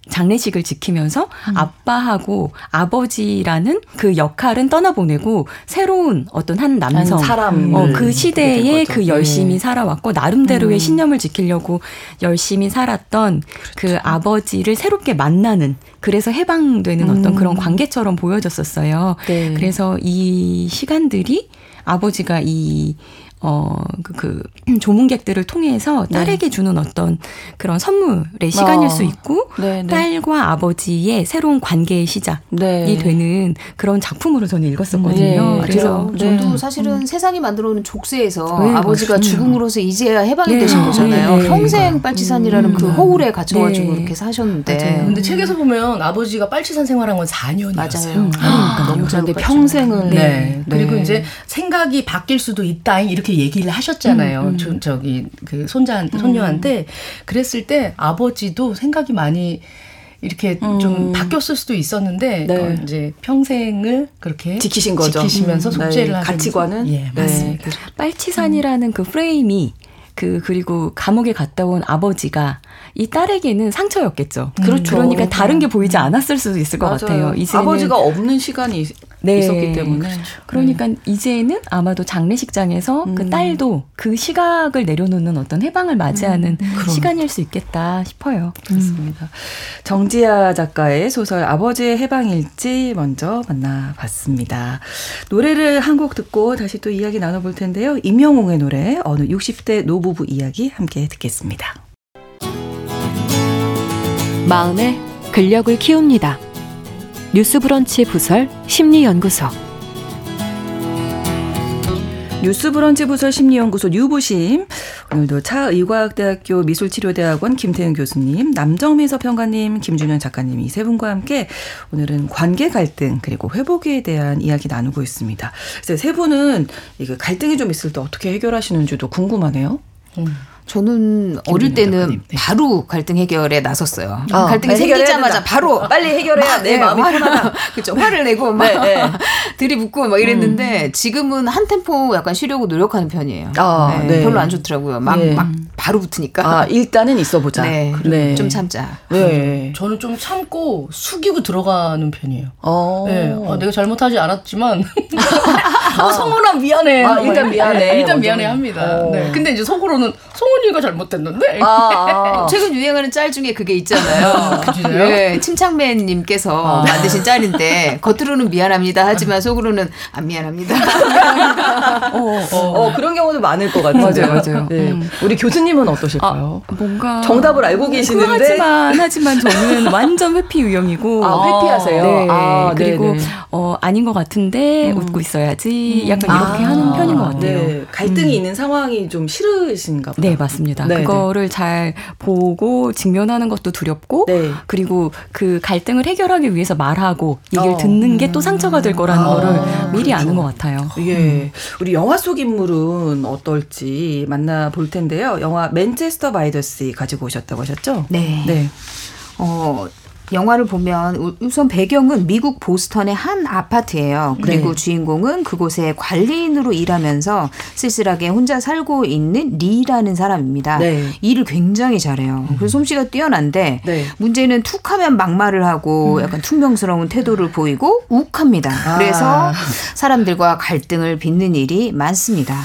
S4: 장례식을 지키면서 음. 아빠하고 아버지라는 그 역할은 떠나보내고 새로운 어떤 한 남성 한 사람 어, 그 시대에 그 열심히 네. 살아왔고 나름대로의 음. 신념을 지키려고 열심히 살았던 그 그렇죠. 그 아버지를 새롭게 만나는 그래서 해방되는 음. 어떤 그런 관계처럼 보여졌었어요. 네. 그래서 이 시간들이 아버지가 이 어, 그, 그 조문객들을 통해서 네. 딸에게 네. 주는 어떤 그런 선물의 시간일 어. 수 있고 네, 네. 딸과 아버지의 새로운 관계의 시작이 네. 되는 그런 작품으로 저는 읽었었거든요.
S5: 네. 그래서 저도 사실은 음. 세상이 만들어 오는 족쇄에서 아버지가 죽음으로써 이제야 해방이 되신 거잖아요. 평생 빨치산이라는 그 음. 그 허울에 갇혀가지고 이렇게 사셨는데.
S3: 맞아요. 근데 책에서 보면 아버지가 빨치산 생활한 건 4년이었어요. 맞아요. 음.
S1: 아, 너무 그런데 평생을
S3: 네. 그리고 이제 생각이 바뀔 수도 있다 이렇게 얘기를 하셨잖아요. 음, 음. 저, 저기 그 손자 음. 손녀한테 그랬을 때 아버지도 생각이 많이 이렇게 음. 좀 바뀌었을 수도 있었는데 네. 어, 이제 평생을 그렇게
S1: 지키신 거죠.
S3: 지키시면서 음. 속죄를
S1: 네. 가치관은
S3: 예, 맞습니다.
S4: 네. 빨치산이라는 그 프레임이 그 그리고 감옥에 갔다 온 아버지가 이 딸에게는 상처였겠죠. 그렇죠. 그러니까 다른 게 보이지 않았을 수도 있을 것 맞아요. 같아요.
S1: 이제는 아버지가 없는 시간이 네. 있었기 때문에. 그렇죠.
S4: 그러니까 네. 이제는 아마도 장례식장에서 그 음. 그 딸도 그 시각을 내려놓는 어떤 해방을 맞이하는 음. 시간일 수 있겠다 싶어요.
S1: 그렇습니다. 음. 정지아 작가의 소설 아버지의 해방일지 먼저 만나봤습니다. 노래를 한 곡 듣고 다시 또 이야기 나눠볼 텐데요. 임영웅의 노래 어느 60대 노부부 이야기 함께 듣겠습니다.
S2: 마음의 근력을 키웁니다. 뉴스브런치 부설 심리연구소
S1: 뉴스브런치 부설 심리연구소 뉴부심 오늘도 차의과학대학교 미술치료대학원 김태은 교수님, 남정미 서평가님, 김준현 작가님 이 세 분과 함께 오늘은 관계 갈등 그리고 회복에 대한 이야기 나누고 있습니다. 그래서 세 분은 이게 갈등이 좀 있을 때 어떻게 해결하시는지도 궁금하네요. 음.
S5: 저는 어릴 때는 네. 바로 갈등 해결에 나섰어요. 어, 갈등이 생기자마자 바로
S1: 빨리 해결해야 내 네, 마음이 편하다.
S5: 그렇죠. 화를 내고 막 네, 네. 들이붓고 막 이랬는데 음. 지금은 한 템포 약간 쉬려고 노력하는 편이에요. 아, 네, 별로 안 좋더라고요. 막, 네. 막 바로 붙으니까.
S1: 아, 일단은 있어 보자.
S5: 네. 좀 참자.
S3: 네. 저는 좀 참고 숙이고 들어가는 편이에요. 어. 네. 아, 내가 잘못하지 않았지만 아, 성훈아 미안해.
S1: 아, 일단 미안해.
S3: 일단 미안해 합니다. 어. 네. 근데 이제 속으로는 성훈이가 잘못됐는데.
S5: 아, 아. 최근 유행하는 짤 중에 그게 있잖아요. 아, 네, 침착맨 님께서 아. 만드신 짤인데 겉으로는 미안합니다. 하지만 속으로는 안 미안합니다.
S1: 어, 어, 어, 그런 경우도 많을 것 같아요.
S4: 맞아요, 맞아요. 네.
S1: 음. 우리 교수님 은 어떠실까요?
S4: 아, 뭔가
S1: 정답을 알고 계시는데.
S4: 하지만 하지만 저는 완전 회피 유형이고.
S1: 아, 회피하세요.
S4: 네. 아, 그리고 네네. 어 아닌 것 같은데 음. 웃고 있어야지. 음. 약간 이렇게 아, 하는 편인 것 같아요. 네.
S1: 갈등이 음. 있는 상황이 좀 싫으신가 봐요.
S4: 네, 맞습니다. 네, 그거를 네. 잘 보고 직면하는 것도 두렵고 네. 그리고 그 갈등을 해결하기 위해서 말하고 얘기를 어. 듣는 게 또 상처가 될 거라는 아, 거를 미리 그렇죠. 아는 것 같아요.
S1: 예. 음. 우리 영화 속 인물은 어떨지 만나 볼 텐데요. 영화 맨체스터 바이더스 가지고 오셨다고 하셨죠?
S5: 네. 네. 어, 영화를 보면 우선 배경은 미국 보스턴의 한 아파트예요. 그리고 네. 주인공은 그곳에 관리인으로 일하면서 쓸쓸하게 혼자 살고 있는 리라는 사람입니다. 네. 일을 굉장히 잘해요. 그래서 솜씨가 뛰어난데 네. 문제는 툭하면 막말을 하고 음. 약간 퉁명스러운 태도를 보이고 욱합니다. 아. 그래서 사람들과 갈등을 빚는 일이 많습니다.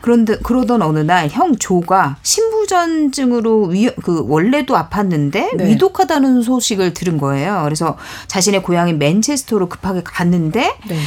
S5: 그런데 그러던 어느 날 형 조가 신부전증으로 위, 그 원래도 아팠는데 네. 위독하다는 소식을 들은 거예요. 그래서 자신의 고향인 맨체스터로 급하게 갔는데 네.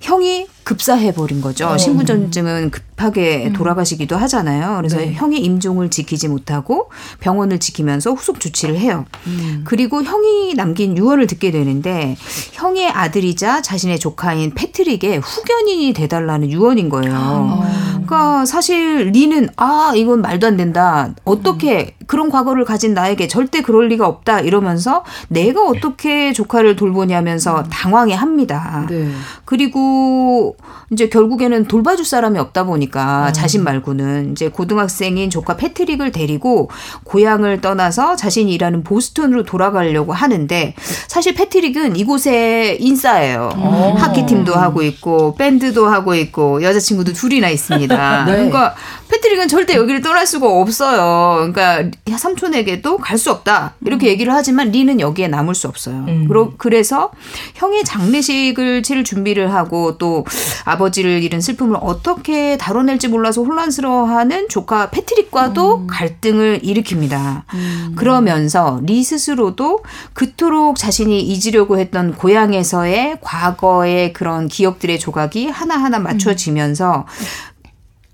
S5: 형이 급사해버린 거죠. 어. 신부전증은 급하게 음. 돌아가시기도 하잖아요. 그래서 네. 형이 임종을 지키지 못하고 병원을 지키면서 후속 조치를 해요. 음. 그리고 형이 남긴 유언을 듣게 되는데 형의 아들이자 자신의 조카인 패트릭의 후견인이 돼달라는 유언인 거예요. 아. 그러니까 사실 리는 아 이건 말도 안 된다. 어떻게 음. 그런 과거를 가진 나에게 절대 그럴 리가 없다 이러면서 내가 어떻게 조카를 돌보냐면서 음. 당황해 합니다. 네. 그리고 이제 결국에는 돌봐줄 사람이 없다 보니까 음. 자신 말고는 이제 고등학생인 조카 패트릭을 데리고 고향을 떠나서 자신이 일하는 보스턴으로 돌아가려고 하는데 사실 패트릭은 이곳에 인싸예요. 오. 하키팀도 하고 있고 밴드도 하고 있고 여자친구도 둘이나 있습니다. 네. 그러니까 패트릭은 절대 여기를 떠날 수가 없어요. 그러니까 삼촌에게도 갈 수 없다 이렇게 음. 얘기를 하지만 리는 여기에 남을 수 없어요. 음. 그래서 형의 장례식을 치를 준비를 하고 또 아버지를 잃은 슬픔을 어떻게 다뤄낼지 몰라서 혼란스러워하는 조카 패트릭과도 음. 갈등을 일으킵니다. 음. 그러면서 리 스스로도 그토록 자신이 잊으려고 했던 고향에서의 과거의 그런 기억들의 조각이 하나하나 맞춰지면서 음.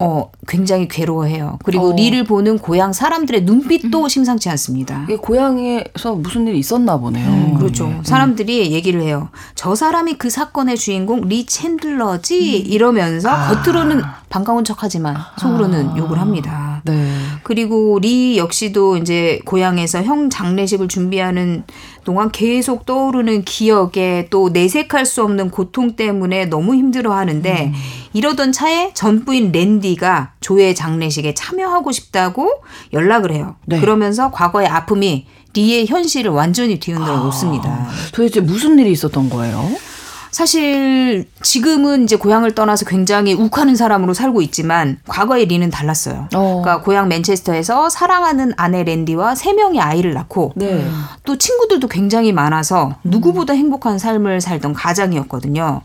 S5: 어, 굉장히 괴로워해요. 그리고 어. 리를 보는 고향 사람들의 눈빛도 음. 심상치 않습니다.
S1: 이게 고향에서 무슨 일이 있었나 보네요.
S5: 음, 그렇죠. 음. 사람들이 얘기를 해요. 저 사람이 그 사건의 주인공 리 챈들러지 음. 이러면서 아. 겉으로는 반가운 척하지만 속으로는 아. 욕을 합니다. 네. 그리고 리 역시도 이제 고향에서 형 장례식을 준비하는 동안 계속 떠오르는 기억에 또 내색할 수 없는 고통 때문에 너무 힘들어 하는데 음. 이러던 차에 전 부인 랜디가 조의 장례식에 참여하고 싶다고 연락을 해요. 네. 그러면서 과거의 아픔이 리의 현실을 완전히 뒤흔들어 놓습니다. 아,
S1: 도대체 무슨 일이 있었던 거예요?
S5: 사실 지금은 이제 고향을 떠나서 굉장히 욱하는 사람으로 살고 있지만 과거의 리는 달랐어요. 어. 그러니까 고향 맨체스터에서 사랑하는 아내 랜디와 세 명의 아이를 낳고 네. 또 친구들도 굉장히 많아서 누구보다 행복한 삶을 살던 가장이었거든요.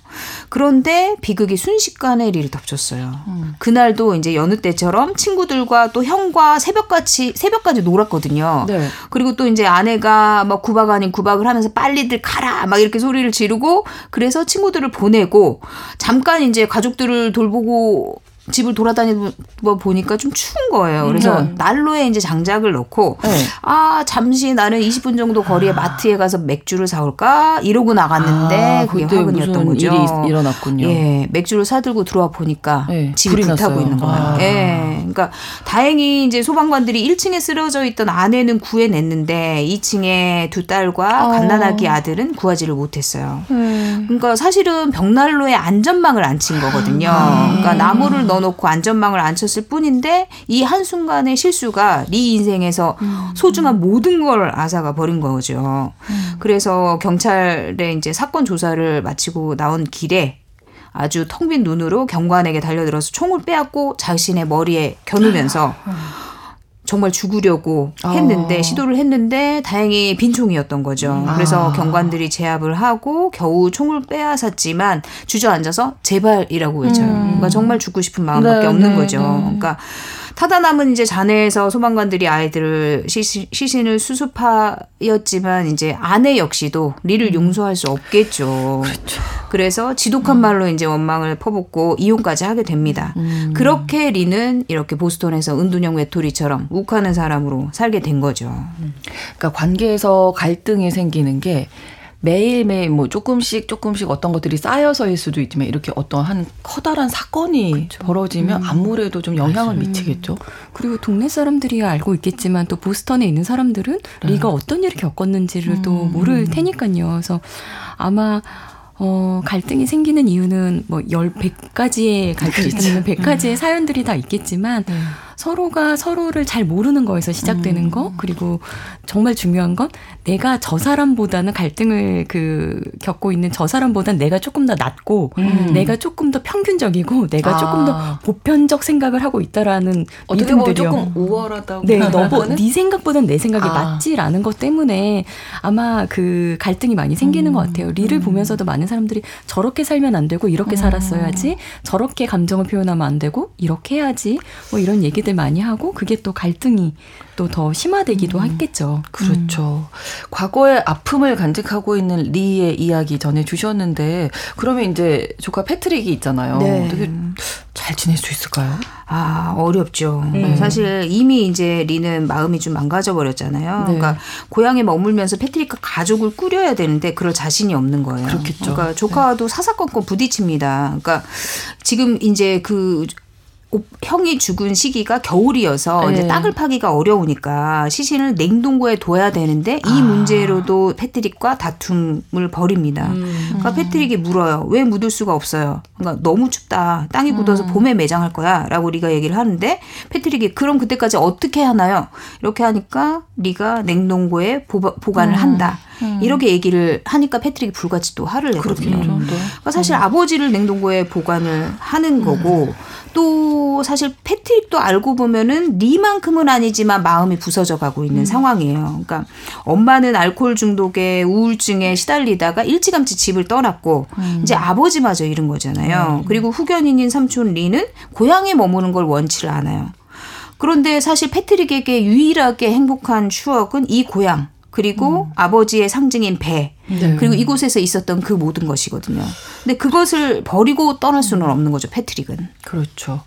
S5: 그런데 비극이 순식간에 리를 덮쳤어요. 음. 그날도 이제 여느 때처럼 친구들과 또 형과 새벽같이 새벽까지 놀았거든요. 네. 그리고 또 이제 아내가 막 구박 아닌 구박을 하면서 빨리들 가라 막 이렇게 소리를 지르고 그래서 친구들을 보내고 잠깐 이제 가족들을 돌보고 집을 돌아다니고 보니까 좀 추운 거예요. 그래서 네. 난로에 이제 장작을 넣고 네. 아 잠시 나는 20분 정도 거리에 아. 마트에 가서 맥주를 사올까 이러고 나갔는데 아, 그게 화근이었던 거죠.
S1: 일이 일어났군요.
S5: 예, 맥주를 사들고 들어와 보니까 네, 집이 불타고 있는 거예요. 아. 예, 그러니까 다행히 이제 소방관들이 1층에 쓰러져 있던 아내는 구해냈는데 2층에 두 딸과 아. 갓난아기 아들은 구하지를 못했어요. 음. 그러니까 사실은 벽난로에 안전망을 안 친 거거든요. 아. 그러니까 나무를 넣어 넣어놓고 안전망을 안 쳤을 뿐인데 이 한순간의 실수가 네 인생에서 음. 소중한 모든 걸 앗아가 버린 거죠. 음. 그래서 경찰에 이제 사건 조사를 마치고 나온 길에 아주 텅 빈 눈으로 경관에게 달려들어서 총을 빼앗고 자신의 머리에 겨누면서 아. 정말 죽으려고 했는데 어. 시도를 했는데 다행히 빈총이었던 거죠. 음. 그래서 아. 경관들이 제압을 하고 겨우 총을 빼앗았지만 주저앉아서 제발이라고 외쳐요. 음. 그러니까 정말 죽고 싶은 마음밖에 네, 없는 네, 거죠. 네. 그러니까 타다 남은 이제 잔해에서 소방관들이 아이들을 시신, 시신을 수습하였지만 이제 아내 역시도 리를 음. 용서할 수 없겠죠. 그렇죠. 그래서 지독한 음. 말로 이제 원망을 퍼붓고 이혼까지 하게 됩니다. 음. 그렇게 리는 이렇게 보스턴에서 은둔형 외톨이처럼 욱하는 사람으로 살게 된 거죠. 음.
S1: 그러니까 관계에서 갈등이 생기는 게 매일매일 뭐 조금씩 조금씩 어떤 것들이 쌓여서일 수도 있지만 이렇게 어떤 한 커다란 사건이 그렇죠. 벌어지면 음. 아무래도 좀 영향을 맞아요. 미치겠죠.
S4: 그리고 동네 사람들이 알고 있겠지만 또 보스턴에 있는 사람들은 네. 리가 어떤 일을 겪었는지를 음. 또 모를 테니까요. 그래서 아마 어, 갈등이 생기는 이유는 뭐 열, 백 가지의 갈등이 있다면 백 가지의 사연들이 다 있겠지만 네. 서로가 서로를 잘 모르는 거에서 시작되는 음. 거 그리고 정말 중요한 건 내가 저 사람보다는 갈등을 그 겪고 있는 저 사람보다는 내가 조금 더 낫고 음. 내가 조금 더 평균적이고 내가 아. 조금 더 보편적 생각을 하고 있다라는
S1: 믿음들이요. 조금 우월하다고.
S4: 네, 너네 네 생각보다는 내 생각이 아. 맞지라는 것 때문에 아마 그 갈등이 많이 생기는 음. 것 같아요. 리를 음. 보면서도 많은 사람들이 저렇게 살면 안 되고 이렇게 음. 살았어야지 저렇게 감정을 표현하면 안 되고 이렇게 해야지 뭐 이런 얘기들 많이 하고 그게 또 갈등이 또 더 심화되기도 음. 했겠죠.
S1: 그렇죠. 과거의 아픔을 간직하고 있는 리의 이야기 전해 주셨는데 그러면 이제 조카 패트릭이 있잖아요. 네. 되게 잘 지낼 수 있을까요?
S5: 아, 어렵죠. 네. 사실 이미 이제 리는 마음이 좀 망가져 버렸잖아요. 네. 그러니까 고향에 머물면서 패트릭과 가족을 꾸려야 되는데 그럴 자신이 없는 거예요.
S1: 그렇겠죠.
S5: 그러니까 조카와도 네. 사사건건 부딪힙니다. 그러니까 지금 이제 그 형이 죽은 시기가 겨울이어서 네. 이제 땅을 파기가 어려우니까 시신을 냉동고에 둬야 되는데 이 아. 문제로도 패트릭과 다툼을 벌입니다. 음. 그러니까 패트릭이 물어요. 왜 묻을 수가 없어요? 그러니까 너무 춥다. 땅이 굳어서 음. 봄에 매장할 거야라고 리가 얘기를 하는데 패트릭이 그럼 그때까지 어떻게 하나요? 이렇게 하니까 리가 냉동고에 보, 관을 음. 한다. 음. 이렇게 얘기를 하니까 패트릭이 불같이 또 화를 내거든요. 그러니까 사실 음. 아버지를 냉동고에 보관을 하는 거고 또 사실 패트릭도 알고 보면은 리만큼은 아니지만 마음이 부서져 가고 있는 음. 상황이에요. 그러니까 엄마는 알코올 중독에 우울증에 시달리다가 일찌감치 집을 떠났고 음. 이제 아버지마저 잃은 거잖아요. 음. 그리고 후견인인 삼촌 리는 고향에 머무는 걸 원치를 않아요. 그런데 사실 패트릭에게 유일하게 행복한 추억은 이 고향 그리고 음. 아버지의 상징인 배 네. 그리고 이곳에서 있었던 그 모든 것이거든요. 근데 그것을 버리고 떠날 수는 음. 없는 거죠, 패트릭은.
S1: 그렇죠.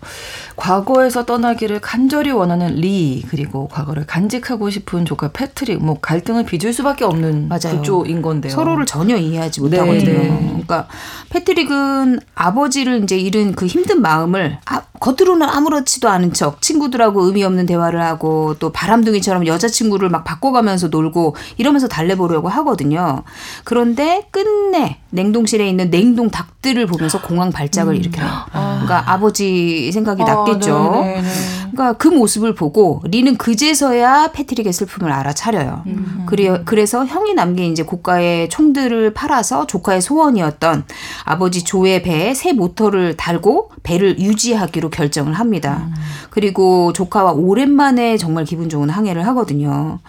S1: 과거에서 떠나기를 간절히 원하는 리 그리고 과거를 간직하고 싶은 조카 패트릭 뭐 갈등을 빚을 수밖에 없는 맞아요. 구조인 건데요.
S5: 서로를 전혀 이해하지 못하거든요. 네. 네. 그러니까 패트릭은 아버지를 이제 잃은 그 힘든 마음을 아, 겉으로는 아무렇지도 않은 척 친구들하고 의미 없는 대화를 하고 또 바람둥이처럼 여자친구를 막 바꿔가면서 놀고 이러면서 달래보려고 하거든요. 그런데 끝내 냉동실에 있는 냉동 닭들을 보면서 공황 발작을 음. 일으켜요. 아. 그러니까 아버지 생각이 아, 났겠죠. 네네네. 그러니까 그 모습을 보고 리는 그제서야 패트릭의 슬픔을 알아차려요. 음. 그래, 그래서 형이 남긴 이제 고가의 총들을 팔아서 조카의 소원이었던 아버지 조의 배에 새 모터를 달고 배를 유지하기로 결정을 합니다. 음. 그리고 조카와 오랜만에 정말 기분 좋은 항해를 하거든요.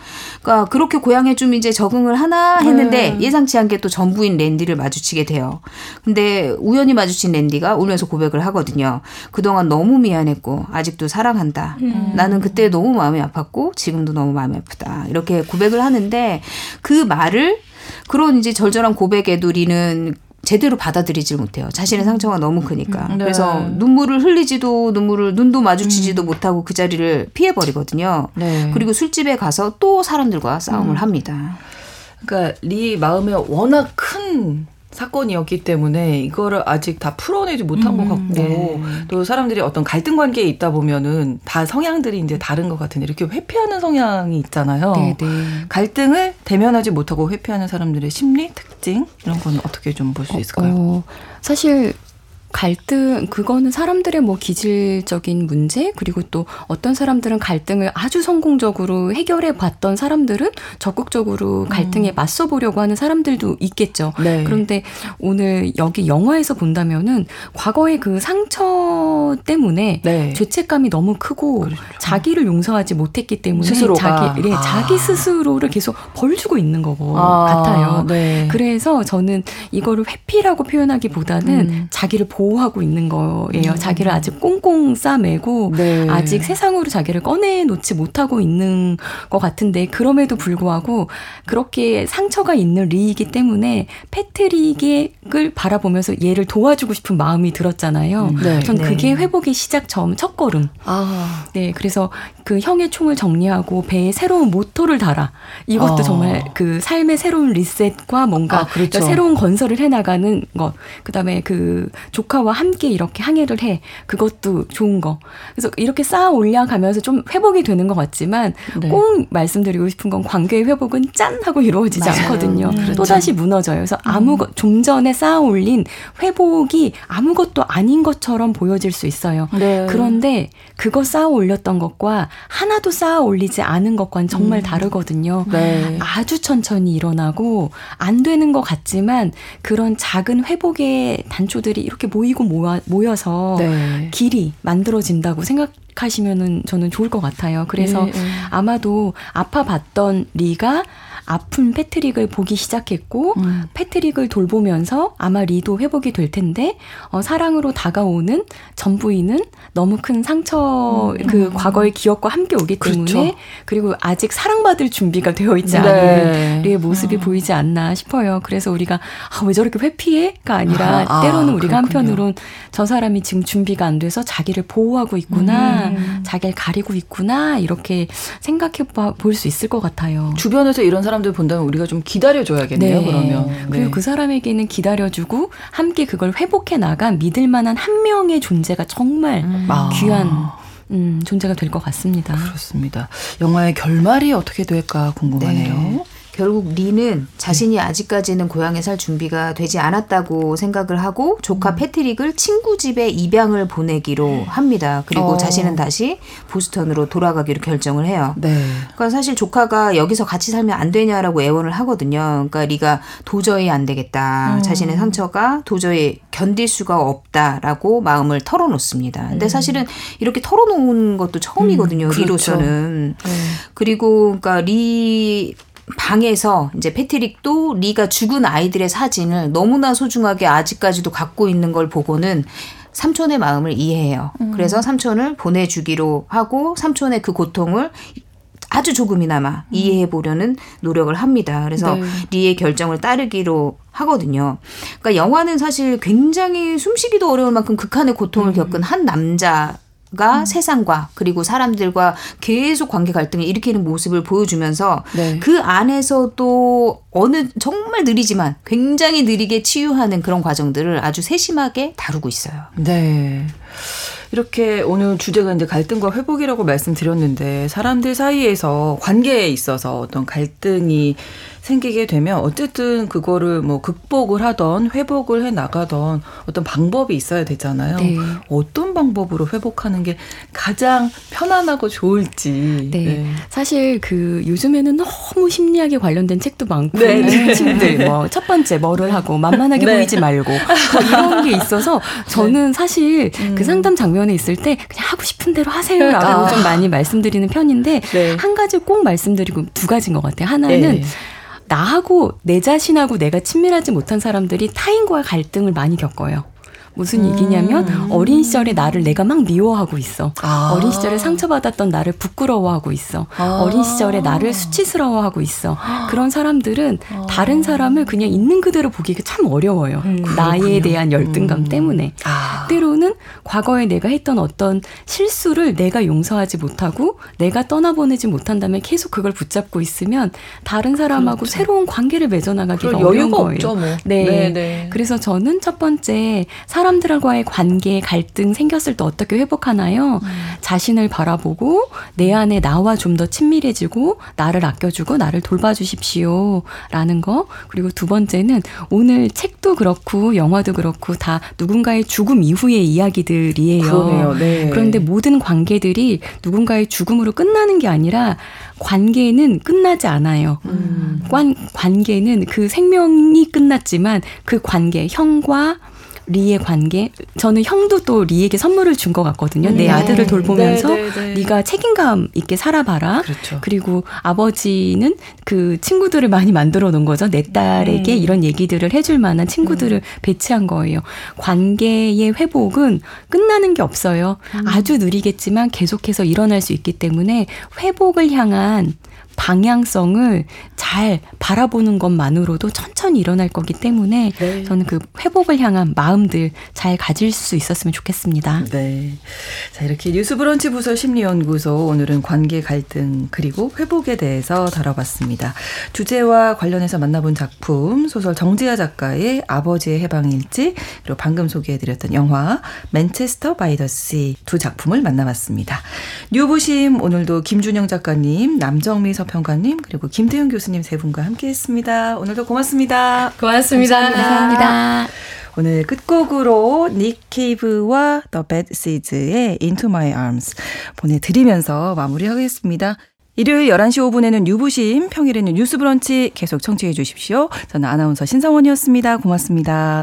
S5: 그러니까 그렇게 고향에 좀 이제 적응을 하나 했는데 네. 예상치 않게 또 전부인 랜디를 마주치게 돼요. 근데 우연히 마주친 랜디가 울면서 고백을 하거든요. 그동안 너무 미안했고 아직도 사랑한다. 음. 나는 그때 너무 마음이 아팠고 지금도 너무 마음이 아프다. 이렇게 고백을 하는데 그 말을 그런 이제 절절한 고백에도 리는 제대로 받아들이질 못해요. 자신의 상처가 너무 크니까. 음, 네. 그래서 눈물을 흘리지도 눈물을 눈도 마주치지도 음. 못하고 그 자리를 피해 버리거든요. 네. 그리고 술집에 가서 또 사람들과 싸움을 음. 합니다.
S1: 그러니까 리 마음에 워낙 큰 사건이었기 때문에 이거를 아직 다 풀어내지 못한 음, 것 같고 네. 또 사람들이 어떤 갈등 관계에 있다 보면은 다 성향들이 이제 다른 것 같은데 이렇게 회피하는 성향이 있잖아요. 네, 네. 갈등을 대면하지 못하고 회피하는 사람들의 심리 특징 이런 건 어떻게 좀 볼 수 있을까요? 어,
S4: 사실 갈등 그거는 사람들의 뭐 기질적인 문제 그리고 또 어떤 사람들은 갈등을 아주 성공적으로 해결해 봤던 사람들은 적극적으로 갈등에 음. 맞서 보려고 하는 사람들도 있겠죠. 네. 그런데 오늘 여기 영화에서 본다면은 과거의 그 상처 때문에 네. 죄책감이 너무 크고 그렇죠. 자기를 용서하지 못했기 때문에 스스로가. 자기 네, 아. 자기 스스로를 계속 벌 주고 있는 거고 아. 같아요. 네. 그래서 저는 이거를 회피라고 표현하기보다는 음. 자기를 보 보호하고 있는 거예요. 음. 자기를 아직 꽁꽁 싸매고 네. 아직 세상으로 자기를 꺼내놓지 못하고 있는 것 같은데 그럼에도 불구하고 그렇게 상처가 있는 리이기 때문에 패트릭을 바라보면서 얘를 도와주고 싶은 마음이 들었잖아요. 음. 네. 전 그게 네. 회복의 시작 처음 첫 걸음. 아. 네, 그래서 그 형의 총을 정리하고 배에 새로운 모토를 달아. 이것도 아. 정말 그 삶의 새로운 리셋과 뭔가 아, 그렇죠. 새로운 건설을 해나가는 것. 그다음에 그 조카 조카와 함께 이렇게 항해를 해. 그것도 좋은 거. 그래서 이렇게 쌓아 올려가면서 좀 회복이 되는 것 같지만 네. 꼭 말씀드리고 싶은 건 관계의 회복은 짠 하고 이루어지지 맞아요. 않거든요. 음, 그렇죠. 또 다시 무너져요. 그래서 아무것 음. 좀 전에 쌓아 올린 회복이 아무것도 아닌 것처럼 보여질 수 있어요. 네. 그런데 그거 쌓아 올렸던 것과 하나도 쌓아 올리지 않은 것과는 정말 음. 다르거든요. 네. 아주 천천히 일어나고 안 되는 것 같지만 그런 작은 회복의 단초들이 이렇게 모 이고 모아, 모여서 네. 길이 만들어진다고 생각하시면은 저는 좋을 것 같아요. 그래서 네, 네. 아마도 아파봤던 리가 아픈 패트릭을 보기 시작했고 음. 패트릭을 돌보면서 아마 리도 회복이 될 텐데 어, 사랑으로 다가오는 전 부인은 너무 큰 상처 음. 그 과거의 기억과 함께 오기 때문에 그렇죠. 그리고 아직 사랑받을 준비가 되어 있지 않은 네. 리의 모습이 어. 보이지 않나 싶어요. 그래서 우리가 아, 왜 저렇게 회피해가 아니라 아, 때로는 아, 우리가 한편으론 저 사람이 지금 준비가 안 돼서 자기를 보호하고 있구나, 음. 자기를 가리고 있구나 이렇게 생각해 볼 수 있을 것 같아요.
S1: 주변에서 이런 사람 사람들 본다면 우리가 좀 기다려줘야겠네요. 네. 그러면 네.
S4: 그리고 그 사람에게는 기다려주고 함께 그걸 회복해 나간 믿을 만한 한 명의 존재가 정말 음. 귀한. 음, 존재가 될 것 같습니다.
S1: 그렇습니다. 영화의 결말이 어떻게 될까 궁금하네요. 네.
S5: 결국 리는 자신이 아직까지는 고향에 살 준비가 되지 않았다고 생각을 하고 조카 음. 패트릭을 친구 집에 입양을 보내기로 네. 합니다. 그리고 어. 자신은 다시 보스턴으로 돌아가기로 결정을 해요. 네. 그러니까 사실 조카가 여기서 같이 살면 안 되냐라고 애원을 하거든요. 그러니까 리가 도저히 안 되겠다. 음. 자신의 상처가 도저히 견딜 수가 없다라고 마음을 털어놓습니다. 근데 음. 사실은 이렇게 털어놓은 것도 처음이거든요. 음, 그렇죠. 리로서는. 네. 그리고 그러니까 리 방에서 이제 패트릭도 리가 죽은 아이들의 사진을 너무나 소중하게 아직까지도 갖고 있는 걸 보고는 삼촌의 마음을 이해해요. 음. 그래서 삼촌을 보내주기로 하고 삼촌의 그 고통을 아주 조금이나마 음. 이해해 보려는 노력을 합니다. 그래서 네. 리의 결정을 따르기로 하거든요. 그러니까 영화는 사실 굉장히 숨쉬기도 어려울 만큼 극한의 고통을 음. 겪은 한 남자 가 음. 세상과 그리고 사람들과 계속 관계 갈등을 일으키는 모습을 보여주면서 네. 그 안에서도 어느 정말 느리지만 굉장히 느리게 치유하는 그런 과정들을 아주 세심하게 다루고 있어요.
S1: 네. 이렇게 오늘 주제가 이제 갈등과 회복이라고 말씀드렸는데 사람들 사이에서 관계에 있어서 어떤 갈등이 생기게 되면 어쨌든 그거를 뭐 극복을 하던 회복을 해 나가던 어떤 방법이 있어야 되잖아요. 네. 어떤 방법으로 회복하는 게 가장 편안하고 좋을지.
S4: 네. 네. 사실 그 요즘에는 너무 심리학에 관련된 책도 많고 네. 네. 친들 뭐첫 번째 뭐를 하고 만만하게 네. 보이지 말고 뭐 이런 게 있어서 저는 네. 사실 그 음. 그 상담 장면에 있을 때 그냥 하고 싶은 대로 하세요라고 아. 좀 많이 말씀드리는 편인데 한 가지 꼭 말씀드리고 두 가지인 것 같아요. 하나는 나하고 내 자신하고 내가 친밀하지 못한 사람들이 타인과의 갈등을 많이 겪어요. 무슨 얘기냐면 음. 어린 시절에 나를 내가 막 미워하고 있어. 아. 어린 시절에 상처받았던 나를 부끄러워하고 있어. 아. 어린 시절에 나를 수치스러워하고 있어. 그런 사람들은 아. 다른 사람을 그냥 있는 그대로 보기가 참 어려워요. 음, 나에 대한 열등감 음. 때문에. 아. 때로는 과거에 내가 했던 어떤 실수를 내가 용서하지 못하고 내가 떠나보내지 못한다면 계속 그걸 붙잡고 있으면 다른 사람하고 그렇죠. 새로운 관계를 맺어나가기가 어려운 거예요. 없죠, 뭐. 네. 네네. 네. 그래서 저는 첫 번째 사 람들과의 관계 갈등 생겼을 때 어떻게 회복하나요? 음. 자신을 바라보고 내 안에 나와 좀 더 친밀해지고 나를 아껴주고 나를 돌봐주십시오. 라는 거. 그리고 두 번째는 오늘 책도 그렇고 영화도 그렇고 다 누군가의 죽음 이후의 이야기들이에요. 네. 그런데 모든 관계들이 누군가의 죽음으로 끝나는 게 아니라 관계는 끝나지 않아요. 음. 관, 관계는 그 생명이 끝났지만 그 관계, 형과 리의 관계 저는 형도 또 리에게 선물을 준 것 같거든요. 네. 내 아들을 돌보면서 네, 네, 네, 네가 책임감 있게 살아봐라. 그렇죠. 그리고 아버지는 그 친구들을 많이 만들어 놓은 거죠. 내 딸에게 음. 이런 얘기들을 해줄 만한 친구들을 음. 배치한 거예요. 관계의 회복은 끝나는 게 없어요. 음. 아주 느리겠지만 계속해서 일어날 수 있기 때문에 회복을 향한 방향성을 잘 바라보는 것만으로도 천천히 일어날 거기 때문에 네. 저는 그 회복을 향한 마음들 잘 가질 수 있었으면 좋겠습니다.
S1: 네. 자, 이렇게 뉴스 브런치 부서 심리연구소 오늘은 관계 갈등 그리고 회복에 대해서 다뤄봤습니다. 주제와 관련해서 만나본 작품 소설 정지아 작가의 아버지의 해방일지 그리고 방금 소개해드렸던 영화 Manchester by the Sea 두 작품을 만나봤습니다. 뉴부심 오늘도 김준영 작가님, 남정미 서평가님 그리고 김태훈 교수님 세 분과 함께했습니다. 오늘도 고맙습니다.
S3: 고맙습니다.
S4: 감사합니다. 감사합니다.
S1: 오늘 끝곡으로 닉 케이브와 The Bad Seeds의 Into My Arms 보내드리면서 마무리하겠습니다. 일요일 11시 5분에는 뉴부심, 평일에는 뉴스 브런치 계속 청취해 주십시오. 저는 아나운서 신성원이었습니다. 고맙습니다.